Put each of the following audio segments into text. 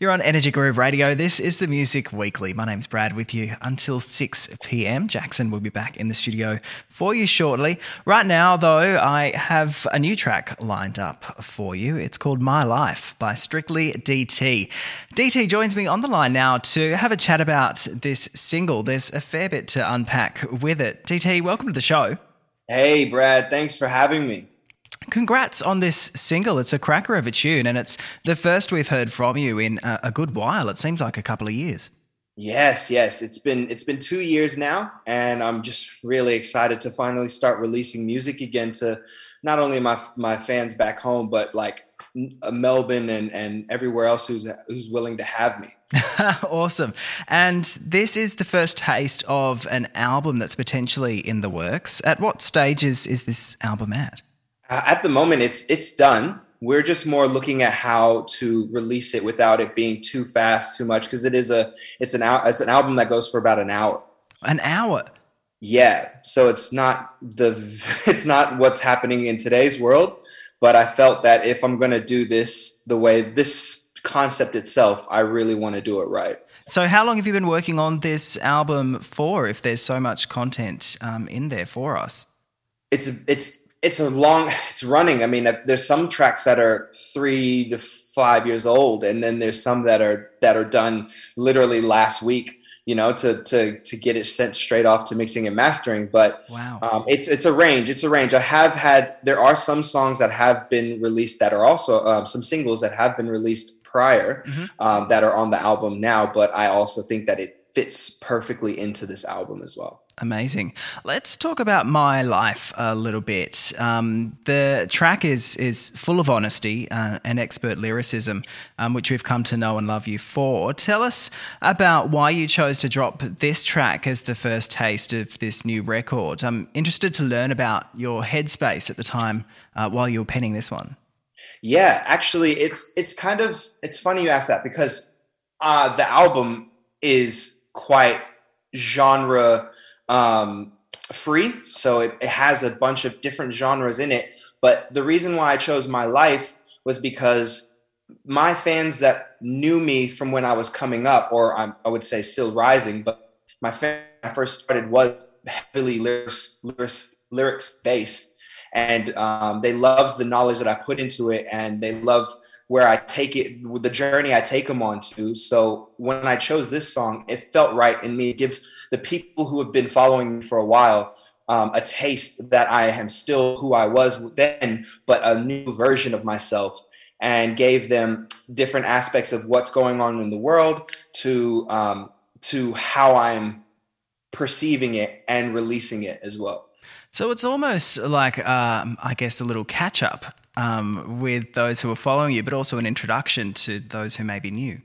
You're on Energy Groove Radio. This is the Music Weekly. My name's Brad with you until 6 p.m. Jackson will be back in the studio for you shortly. Right now, though, I have a new track lined up for you. It's called My Life by Strictly DT. DT joins me on the line now to have a chat about this single. There's a fair bit to unpack with it. DT, welcome to the show. Hey, Brad. Thanks for having me. Congrats on this single. It's a cracker of a tune, and it's the first we've heard from you in a, a, good while. It seems like a couple of years. Yes, yes. It's been it's been two years now, and I'm just really excited to finally start releasing music again to not only my my fans back home, but like uh, Melbourne and and everywhere else who's who's willing to have me. awesome. And this is the first taste of an album that's potentially in the works. At what stages is this album at? Uh, at the moment, it's it's done. We're just more looking at how to release it without it being too fast, too much, because it is a it's an al- it's an album that goes for about an hour. An hour. Yeah, so it's not the it's not what's happening in today's world, but I felt that if I'm going to do this the way this concept itself, I really want to do it right. So, how long have you been working on this album for? If there's so much content um, in there for us, it's it's it's a long it's running. I mean uh, there's some tracks that are three to five years old and then there's some that are that are done literally last week you know to to to get it sent straight off to mixing and mastering. But wow. um, it's it's a range it's a range. I have had there are some songs that have been released that are also um, some singles that have been released prior mm-hmm. um, that are on the album now but i also think that it fits perfectly into this album as well Amazing. Let's talk about my life a little bit. Um, the track is is full of honesty uh, and expert lyricism, um, which we've come to know and love you for. Tell us about why you chose to drop this track as the first taste of this new record. I'm interested to learn about your headspace at the time uh, while you were penning this one. Yeah, actually, it's it's kind of it's funny you ask that because uh, the album is quite genre um, free. So it, it has a bunch of different genres in it. But the reason why I chose my life was because my fans that knew me from when I was coming up, or I'm, i would say still rising, but my fan I first started was heavily lyrics, lyrics, lyrics based. And um, they loved the knowledge that I put into it, and they love where I take it, with the journey I take them on to. So when I chose this song, it felt right in me give the people who have been following me for a while um, a taste that I am still who I was then, but a new version of myself, and gave them different aspects of what's going on in the world to um, to how I'm perceiving it and releasing it as well. So it's almost like, um, I guess, a little catch up um, with those who are following you, but also an introduction to those who may be new.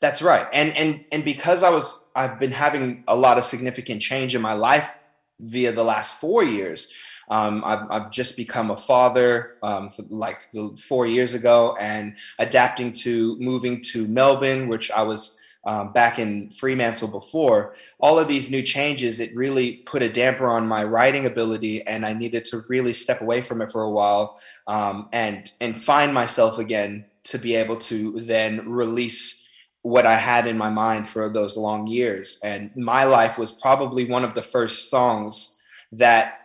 That's right. And and and because I was I've been having a lot of significant change in my life via the last four years. Um, I've, I've, just become a father um, like four years ago and adapting to moving to Melbourne, which I was um, back in Fremantle before. All of these new changes, it really put a damper on my writing ability, and I needed to really step away from it for a while um, and and find myself again to be able to then release what I had in my mind for those long years. And my life was probably one of the first songs that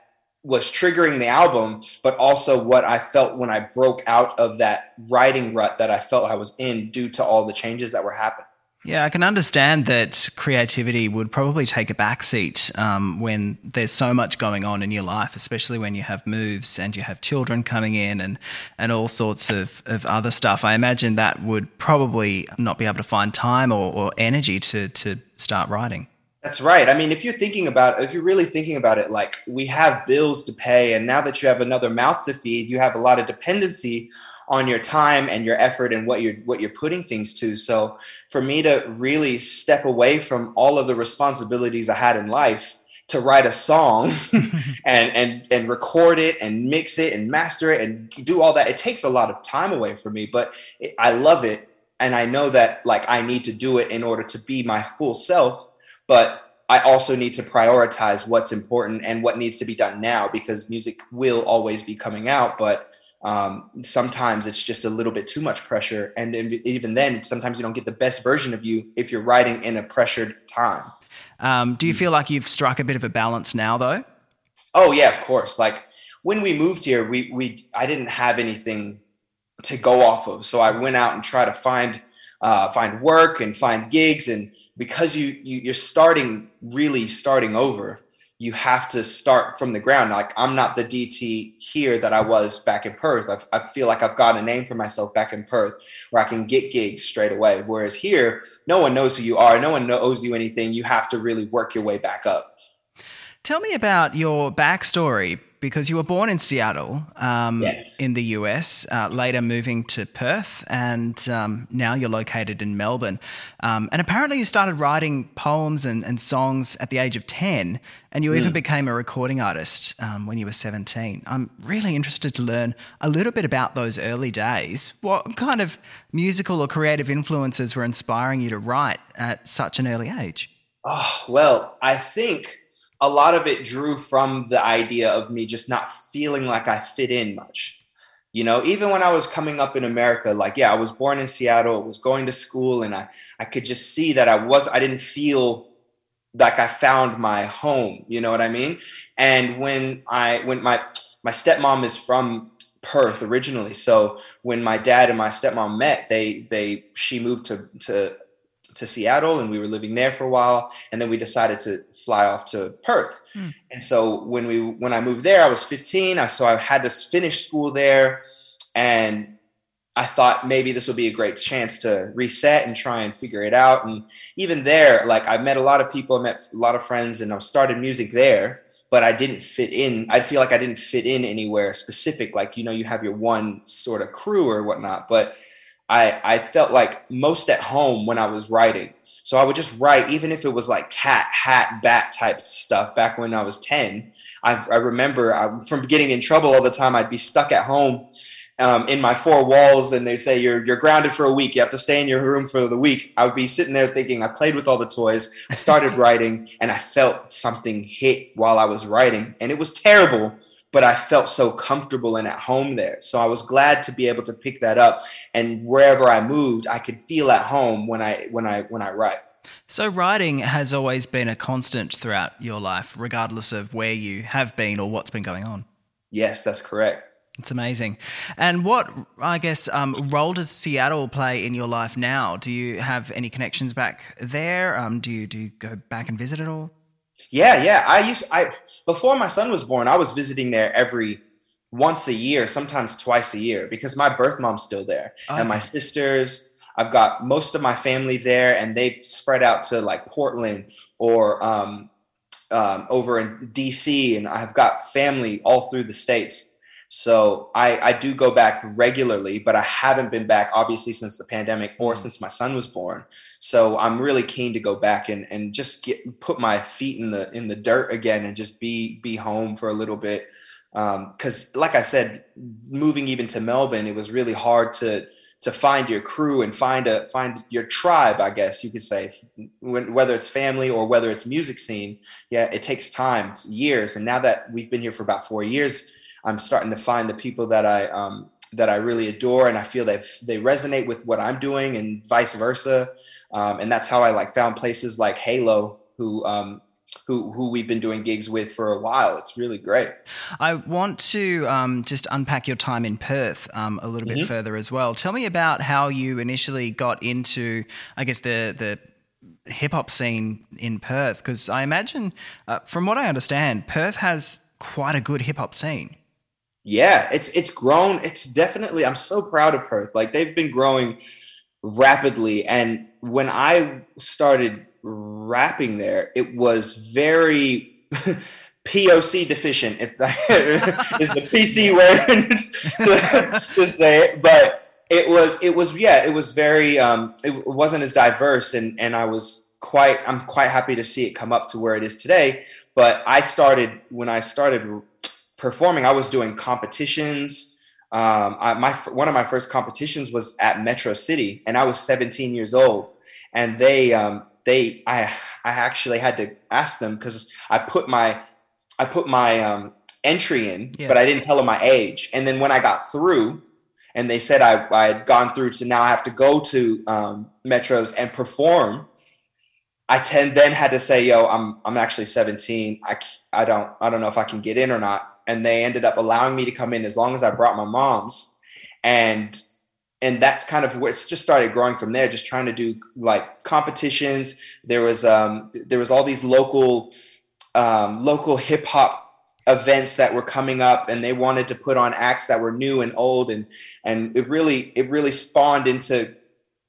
was triggering the album, but also what I felt when I broke out of that writing rut that I felt I was in due to all the changes that were happening. Yeah, I can understand that creativity would probably take a backseat um, when there's so much going on in your life, especially when you have moves and you have children coming in and, and all sorts of, of other stuff. I imagine that would probably not be able to find time or, or energy to, to start writing. That's right. I mean, if you're thinking about if you're really thinking about it, like we have bills to pay, and now that you have another mouth to feed, you have a lot of dependency on your time and your effort and what you're what you're putting things to. So for me to really step away from all of the responsibilities I had in life to write a song and and and record it and mix it and master it and do all that, it takes a lot of time away from me. But it, I love it, and I know that like I need to do it in order to be my full self. But I also need to prioritize what's important and what needs to be done now because music will always be coming out. But um, sometimes it's just a little bit too much pressure. And even then, sometimes you don't get the best version of you if you're writing in a pressured time. Um, do you feel like you've struck a bit of a balance now, though? Oh yeah, of course. Like when we moved here, we we I didn't have anything to go off of, so I went out and tried to find uh, find work and find gigs, and because you, you you're starting really starting over, you have to start from the ground. Like I'm not the DT here that I was back in Perth. I've, i feel like I've got a name for myself back in Perth where I can get gigs straight away. Whereas here, no one knows who you are. No one knows you anything. You have to really work your way back up. Tell me about your backstory because you were born in Seattle um, yes. in the US, uh, later moving to Perth, and um, now you're located in Melbourne. Um, and apparently, you started writing poems and, and, songs at the age of 10, and you mm. even became a recording artist um, when you were 17. I'm really interested to learn a little bit about those early days. What kind of musical or creative influences were inspiring you to write at such an early age? Oh, well, I think a lot of it drew from the idea of me just not feeling like I fit in much. You know, even when I was coming up in America, like, yeah, I was born in Seattle, was going to school, and I, I could just see that I was, I didn't feel like I found my home. You know what I mean? And when I, when my, my stepmom is from Perth originally. So when my dad and my stepmom met, they, they, she moved to, to to Seattle and we were living there for a while and then we decided to fly off to Perth. Mm. And so when we when I moved there I was 15 I so I had to finish school there and I thought maybe this would be a great chance to reset and try and figure it out and even there like I met a lot of people I met a lot of friends and I started music there but I didn't fit in. I feel like I didn't fit in anywhere specific. Like, you know, you have your one sort of crew or whatnot, but I, I felt like most at home when I was writing. So I would just write, even if it was like cat, hat, bat type stuff back when I was 10. I, I remember I, from getting in trouble all the time, I'd be stuck at home um, in my four walls and they say you're, you're grounded for a week. You have to stay in your room for the week. I would be sitting there thinking I played with all the toys. I started writing and I felt something hit while I was writing and it was terrible but I felt so comfortable and at home there. So I was glad to be able to pick that up and wherever I moved, I could feel at home when I when I when I write. So writing has always been a constant throughout your life regardless of where you have been or what's been going on. Yes, that's correct. It's amazing. And what, I guess, um, role does Seattle play in your life now? Do you have any connections back there? Um, do you do you go back and visit at all? Yeah, yeah. I used I before my son was born, I was visiting there every once a year, sometimes twice a year, because my birth mom's still there, okay. and my sisters. I've got most of my family there, and they've spread out to like Portland or um, um, over in DC, and I've got family all through the states. So I, I do go back regularly, but I haven't been back obviously since the pandemic or mm since my son was born. So I'm really keen to go back and, and just get put my feet in the in the dirt again and just be be home for a little bit. Because um, like I said, moving even to Melbourne, it was really hard to to find your crew and find a find your tribe i guess you could say whether it's family or whether it's music scene yeah it takes time years and now that we've been here for about four years I'm starting to find the people that I um, that I really adore, and I feel that they resonate with what I'm doing, and vice versa. Um, and that's how I like found places like Halo, who um, who who we've been doing gigs with for a while. It's really great. I want to um, just unpack your time in Perth um, a little mm-hmm. bit further as well. Tell me about how you initially got into, I guess the the hip hop scene in Perth, because I imagine, uh, from what I understand, Perth has quite a good hip hop scene yeah, it's it's grown. It's definitely. I'm so proud of Perth. Like they've been growing rapidly, and when I started rapping there, it was very POC deficient. If that is the PC word to, to say it, but it was it was yeah it was very um it wasn't as diverse and and I was quite I'm quite happy to see it come up to where it is today but I started when I started performing, I was doing competitions. Um, I, my one of my first competitions was at Metro City, and I was 17 years old. And they um, they I I actually had to ask them because I put my I put my um, entry in, Yeah. but I didn't tell them my age. And then when I got through, and they said I, I had gone through to now I have to go to um, metros and perform. I ten, then had to say, "Yo, I'm I'm actually 17. I I don't I don't know if I can get in or not." And they ended up allowing me to come in as long as I brought my mom's, and and that's kind of where it's just started growing from there. Just trying to do like competitions. There was um there was all these local um, local hip hop events that were coming up and they wanted to put on acts that were new and old and and it really it really spawned into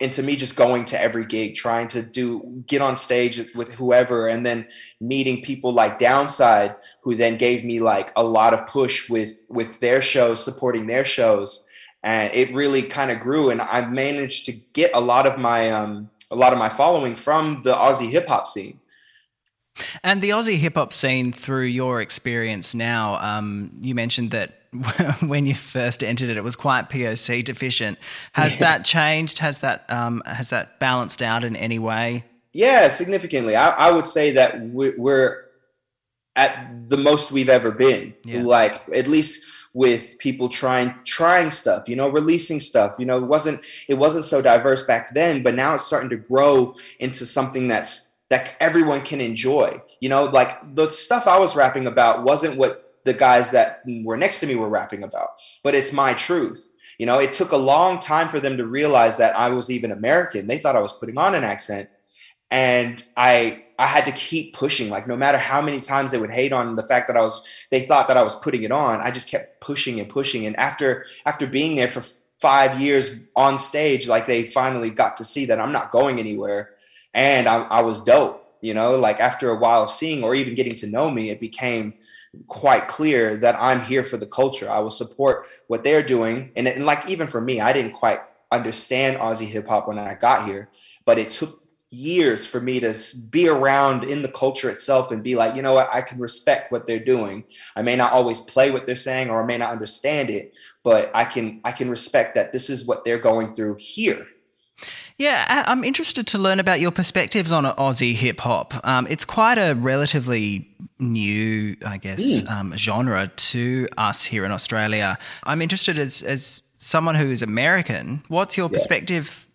into me just going to every gig trying to do get on stage with whoever and then meeting people like Downsyde who then gave me like a lot of push with with their shows supporting their shows. And it really kind of grew and i managed to get a lot of my um a lot of my following from the aussie hip hop scene And the Aussie hip hop scene, through your experience now, um, you mentioned that when you first entered it, it was quite POC deficient. Has Yeah. that changed? Has that um, has that balanced out in any way? Yeah, significantly. I, I would say that we're, at the most we've ever been. Yeah. Like at least with people trying trying stuff, you know, releasing stuff. You know, it wasn't it wasn't so diverse back then, but now it's starting to grow into something that's that everyone can enjoy. You know, like the stuff I was rapping about wasn't what the guys that were next to me were rapping about, but it's my truth. You know, it took a long time for them to realize that I was even American. They thought I was putting on an accent and I I had to keep pushing. Like no matter how many times they would hate on the fact that I was, they thought that I was putting it on. I just kept pushing and pushing. And after after being there for five years on stage, like they finally got to see that I'm not going anywhere, and I, I was dope. You know, like after a while of seeing or even getting to know me, it became quite clear that I'm here for the culture. I will support what they're doing, and, and like even for me, I didn't quite understand Aussie hip hop when I got here, but it took years for me to be around in the culture itself and be like, you know what, I can respect what they're doing. I may not always play what they're saying or I may not understand it, but I can I can respect that this is what they're going through here. Yeah, I'm interested to learn about your perspectives on Aussie hip hop. Um, it's quite a relatively new, I guess, um, genre to us here in Australia. I'm interested as as someone who is American. What's your perspective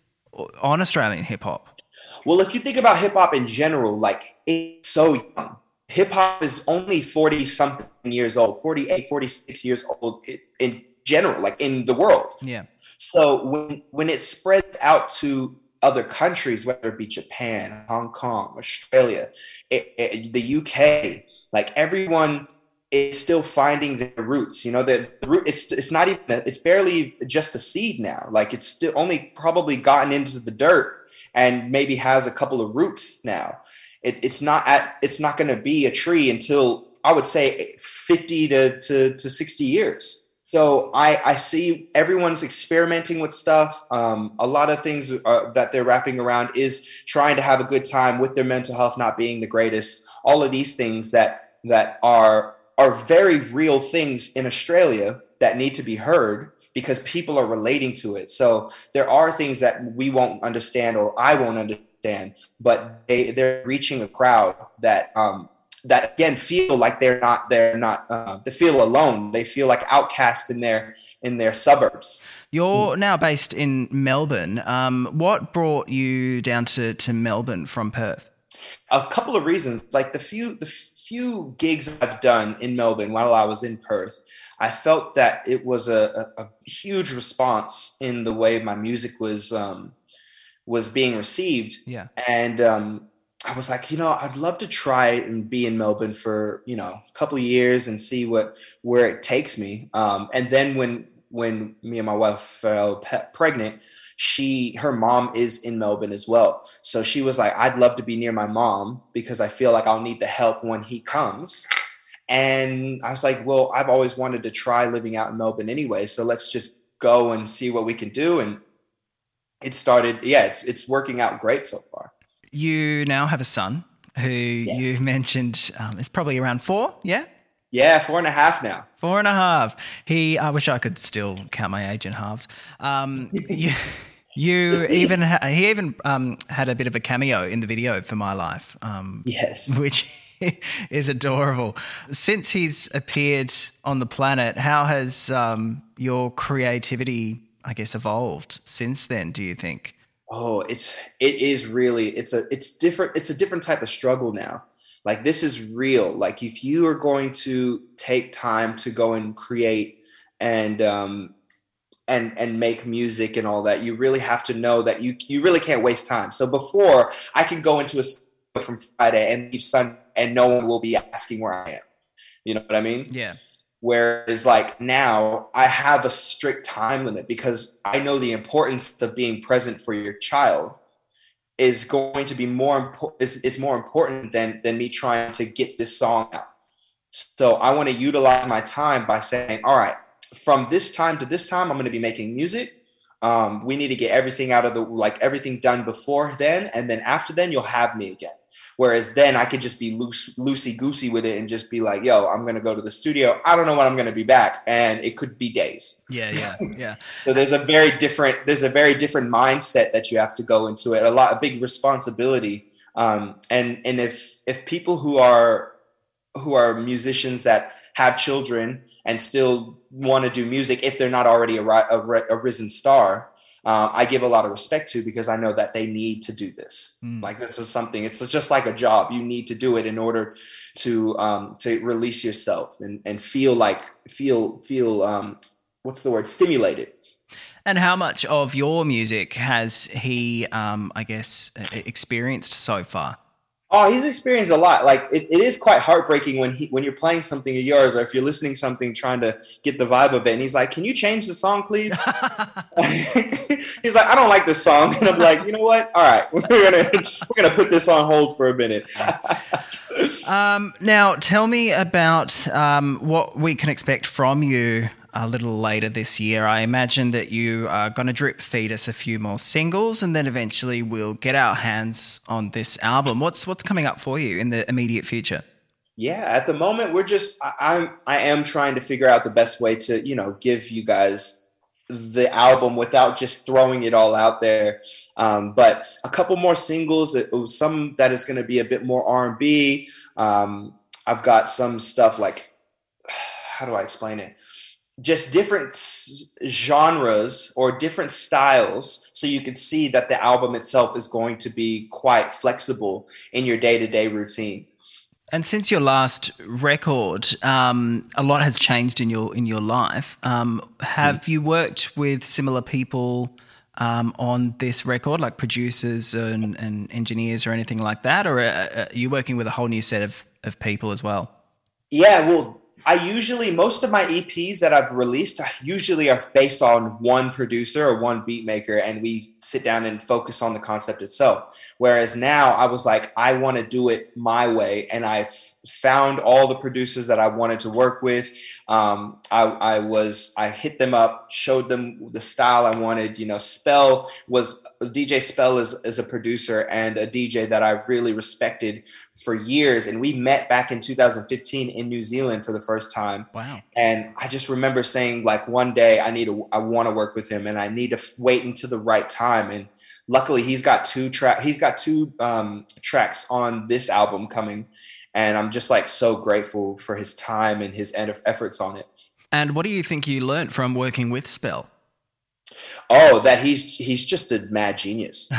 on Australian hip hop? Well, if you think about hip hop in general, like it's so young. Hip hop is only 40 something years old, 48, 46 years old in general, like in the world. Yeah, So when when it spreads out to other countries, whether it be Japan, Hong Kong, Australia, it, it, the UK, like everyone is still finding their roots. You know, the, the root it's it's not even it's barely just a seed now. Like it's still only probably gotten into the dirt and maybe has a couple of roots now. It, it's not at it's not going to be a tree until I would say 50 to, to, to 60 years. So I, I see everyone's experimenting with stuff. Um, a lot of things uh, that they're wrapping around is trying to have a good time with their mental health not being the greatest. All of these things that that are are very real things in Australia that need to be heard because people are relating to it. So there are things that we won't understand or I won't understand, but they they're reaching a crowd that um, that again feel like they're not they're not uh, they feel alone. They feel like outcast in their in their suburbs. you're now based in Melbourne. Um, what brought you down to to Melbourne from Perth? a couple of reasons like the few the few gigs i've done in melbourne while i was in perth i felt that it was a, a, a huge response in the way my music was um, was being received Yeah, and um, i was like you know i'd love to try and be in melbourne for you know a couple years and see what where it takes me. Um, and then when when me and my wife fell pe- pregnant she her mom is in melbourne as well. So she was like i'd love to be near my mom because i feel like i'll need the help when he comes. And i was like well i've always wanted to try living out in melbourne anyway so let's just go and see what we can do. And it started yeah it's it's working out great so far you now have a son who you mentioned um, is probably around four. Yeah. yeah four and a half now Four and a half. He, I wish I could still count my age in halves. Um, you, you even, ha- he even um, had a bit of a cameo in the video for my life, um, yes which is adorable. Since he's appeared on the planet, how has um, your creativity, I guess, evolved since then? Do you think? Oh, it's it is really it's a it's different. It's a different type of struggle now. Like this is real. Like if you are going to take time to go and create and um, and and make music and all that you really have to know that you you really can't waste time so before i can go into a from friday and leave sunday and no one will be asking where i am you know what i mean yeah whereas like now i have a strict time limit because i know the importance of being present for your child is going to be more important is, is more important than than me trying to get this song out so i want to utilize my time by saying all right from this time to this time, I'm going to be making music. Um, we need to get everything out of the like everything done before then, and then after then, you'll have me again. Whereas then I could just be loose, loosey goosey with it and just be like, "Yo, I'm gonna go to the studio. I don't know when I'm gonna be back, and it could be days." Yeah, yeah, yeah. so there's a very different there's a very different mindset that you have to go into it. A lot, a big responsibility. Um, and and if if people who are who are musicians that have children and still want to do music if they're not already a, a, a risen star um, I give a lot of respect to because I know that they need to do this. Mm. Like this is something. It's just like a job. You need to do it in order to um, to release yourself and, and feel like feel feel um, what's the word stimulated. And how much of your music has he, um, I guess, experienced so far? Oh, he's experienced a lot. Like it, it is quite heartbreaking when he when you're playing something of yours, or if you're listening something, trying to get the vibe of it, and he's like, "Can you change the song, please?" he's like, "I don't like this song," and I'm like, "You know what? All right, we're gonna we're gonna put this on hold for a minute." um, now, tell me about um, what we can expect from you a little later this year. I imagine that you are going to drip feed us a few more singles, and then eventually we'll get our hands on this album. What's what's coming up for you in the immediate future? Yeah, at the moment we're just I, I'm I am trying to figure out the best way to you know give you guys the album without just throwing it all out there. Um, but a couple more singles, some that is going to be a bit more R and B. Um, I've got some stuff like how do I explain it? Just different genres or different styles so you can see that the album itself is going to be quite flexible in your day-to-day routine and since your last record, um, a lot has changed in your in your life. Um, have mm. you worked with similar people um, on this record, like producers and, and, engineers or anything like that, or are you working with a whole new set of, of people as well? Yeah, well, I usually most of my EPs that I've released usually are based on one producer or one beat maker, and we sit down and focus on the concept itself. Whereas now I was like, I want to do it my way, and I found all the producers that I wanted to work with. Um, I, I, was I hit them up, showed them the style I wanted. You know, Spell was DJ Spell is, is a producer and a DJ that I really respected for years, and we met back in 2015 in New Zealand for the first time. Wow! And I just remember saying like one day I need to I want to work with him, and I need to wait until the right time and luckily he's got two track he's got two um, tracks on this album coming and I'm just like so grateful for his time and his efforts on it. And what do you think you learned from working with Spell? Oh, that he's he's just a mad genius.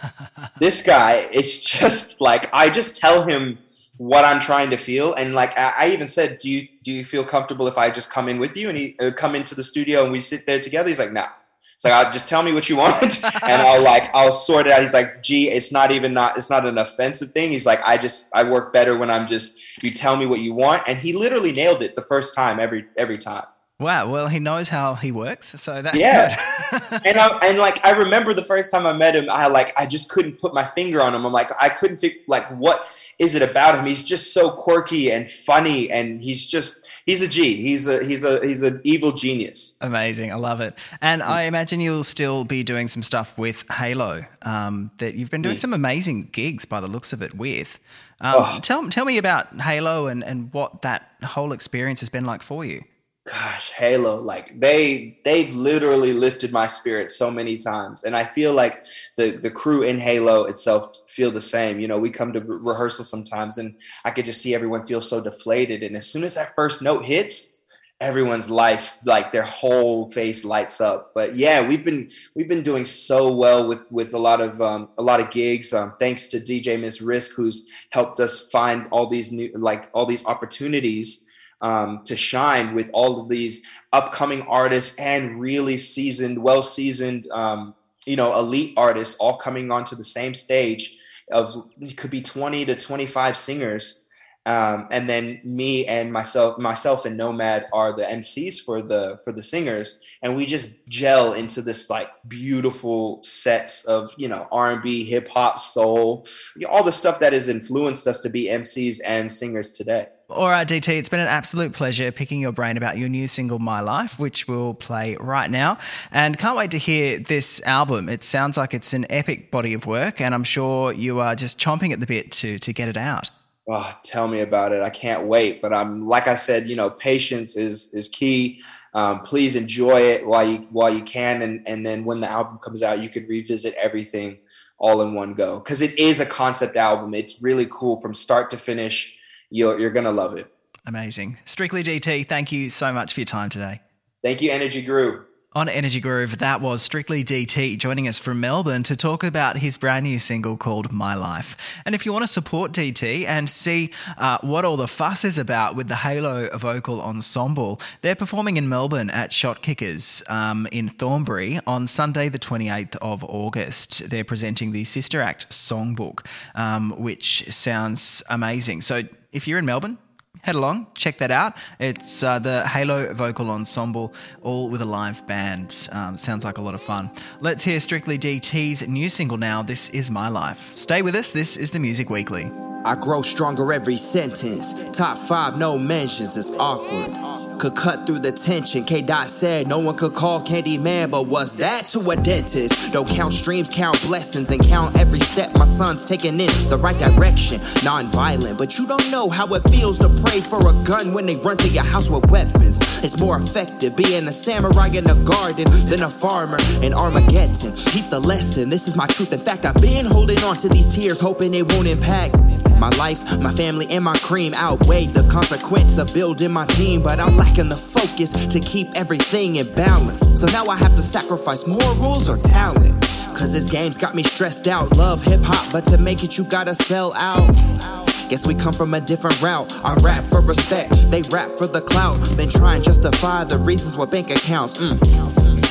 this guy, it's just like I just tell him what I'm trying to feel, and like I, I, even said, "Do you do you feel comfortable if I just come in with you?" And he uh, come into the studio and we sit there together. He's like, "Nah." It's like, I'll just tell me what you want and I'll like, I'll sort it out. He's like, gee, it's not even not, it's not an offensive thing. He's like, I just, I work better when I'm just, you tell me what you want. And he literally nailed it the first time, every, every time. Wow. Well, he knows how he works. So that's yeah. good. and I, and like, I remember the first time I met him, I like, I just couldn't put my finger on him. I'm like, I couldn't figure like, what is it about him? He's just so quirky and funny. And he's just, he's a G. He's a he's a he's an evil genius. Amazing, I love it. And I imagine you'll still be doing some stuff with Halo. Um, that you've been doing yeah. some amazing gigs by the looks of it with. Um, oh. Tell tell me about Halo and and what that whole experience has been like for you. Gosh, Halo, like they they've literally lifted my spirit so many times, and I feel like the the crew in Halo itself feel the same. You know, we come to rehearsal sometimes, and I could just see everyone feel so deflated, and as soon as that first note hits. Everyone's life, like their whole face lights up. But yeah, we've been we've been doing so well with with a lot of um, a lot of gigs. Um, thanks to DJ Miss Risk, who's helped us find all these new like all these opportunities um, to shine with all of these upcoming artists and really seasoned, well seasoned, um, you know, elite artists all coming onto the same stage of could be 20 to 25 singers. Um, and then me and myself, myself and Nomad are the MCs for the for the singers, and we just gel into this like beautiful sets of you know R and B, hip hop, soul, you know, all the stuff that has influenced us to be MCs and singers today. All right, DT, it's been an absolute pleasure picking your brain about your new single, My Life, which we'll play right now. And can't wait to hear this album. It sounds like it's an epic body of work, and I'm sure you are just chomping at the bit to, to get it out. Oh, tell me about it. I can't wait. But I'm like I said, you know, patience is is key. Um, please enjoy it while you while you can, and and then when the album comes out, you can revisit everything all in one go because it is a concept album. It's really cool from start to finish you're, you're going to love it. Amazing. Strictly DT, thank you so much for your time today. Thank you, Energy Groove. On Energy Groove, that was Strictly DT joining us from Melbourne to talk about his brand new single called My Life. And if you want to support DT and see uh, what all the fuss is about with the Halo Vocal Ensemble, they're performing in Melbourne at Shot Kickers um, in Thornbury on Sunday, the 28th of August. They're presenting the Sister Act songbook, um, which sounds amazing. So if you're in Melbourne, head along, check that out. It's uh, the Halo Vocal Ensemble, all with a live band. Um, sounds like a lot of fun. Let's hear Strictly DT's new single now. This is My Life. Stay with us. This is the Music Weekly. I grow stronger every sentence. Top five, no mentions. It's awkward could cut through the tension. K. Dot said no one could call Candyman, but was that to a dentist? Don't count streams, count blessings, and count every step my son's taking in the right direction. Non-violent, but you don't know how it feels to pray for a gun when they run through your house with weapons. It's more effective being a samurai in the garden than a farmer in Armageddon. Keep the lesson, this is my truth. In fact, I've been holding on to these tears, hoping it won't impact. My life, my family, and my cream outweighed the consequence of building my team, but I'm lacking the focus to keep everything in balance. So now I have to sacrifice more rules or talent. Cause this game's got me stressed out. Love hip hop, but to make it, you gotta sell out. Guess we come from a different route. I rap for respect, they rap for the clout. Then try and justify the reasons with bank accounts. Mm.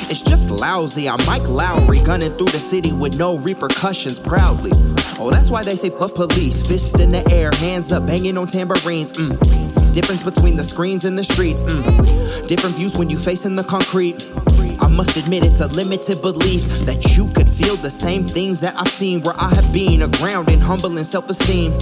It's just lousy. I'm Mike Lowrey, gunning through the city with no repercussions proudly. Oh, that's why they say fuck police. Fist in the air, hands up, banging on tambourines. Mm. Difference between the screens and the streets. Mm. Different views when you facing the concrete. Must admit it's a limited belief that you could feel the same things that I've seen where I have been, a ground in humble and self-esteem.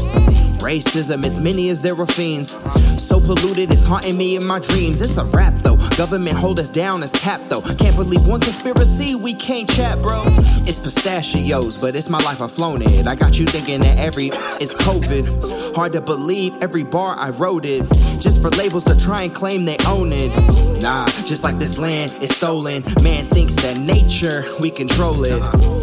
Racism, as many as there are fiends. So polluted, it's haunting me in my dreams. It's a rap though. Government hold us down as cap though. Can't believe one conspiracy, we can't chat, bro. It's pistachios, but it's my life, I've flown it. I got you thinking that every is COVID. Hard to believe every bar I wrote it. Just for labels to try and claim they own it. Nah, just like this land is stolen. Man thinks that nature, we control it.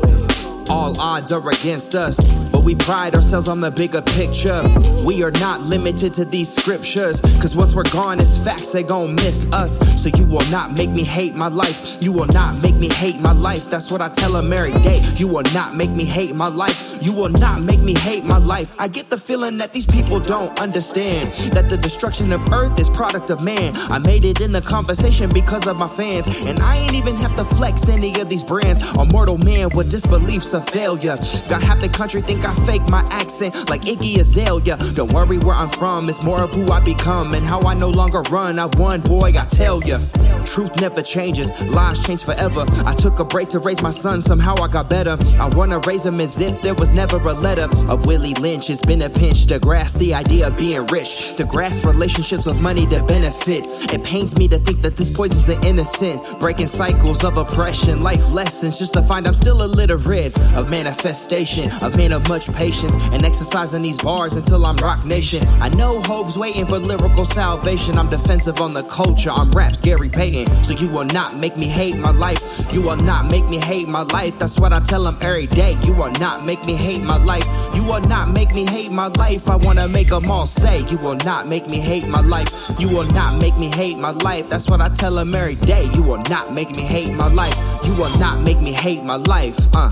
All odds are against us but we pride ourselves on the bigger picture. We are not limited to these scriptures, cause once we're gone, it's facts, they gon' miss us. So you will not make me hate my life. You will not make me hate my life. That's what I tell them every day. You will not make me hate my life. You will not make me hate my life. I get the feeling that these people don't understand that the destruction of earth is product of man. I made it in the conversation because of my fans, and I ain't even have to flex any of these brands. A mortal man with disbeliefs failure. Got half the country think I fake my accent like Iggy Azalea. Don't worry where I'm from, it's more of who I become and how I no longer run. I won, boy, I tell ya. Truth never changes, lies change forever. I took a break to raise my son, somehow I got better. I wanna raise him as if there was never a letter of Willie Lynch. It's been a pinch to grasp the idea of being rich, to grasp relationships with money to benefit. It pains me to think that this poisons the innocent, breaking cycles of oppression, life lessons just to find I'm still illiterate. Of manifestation, a man of much patience, and exercising these bars until I'm Roc Nation. I know Hove's waiting for lyrical salvation. I'm defensive on the culture, I'm raps Gary Payton. So you will not make me hate my life. You will not make me hate my life. That's what I tell them every day. You will not make me hate my life. You will not make me hate my life. I wanna make them all say, You will not make me hate my life. You will not make me hate my life. That's what I tell them every day. You will not make me hate my life. You will not make me hate my life. Uh.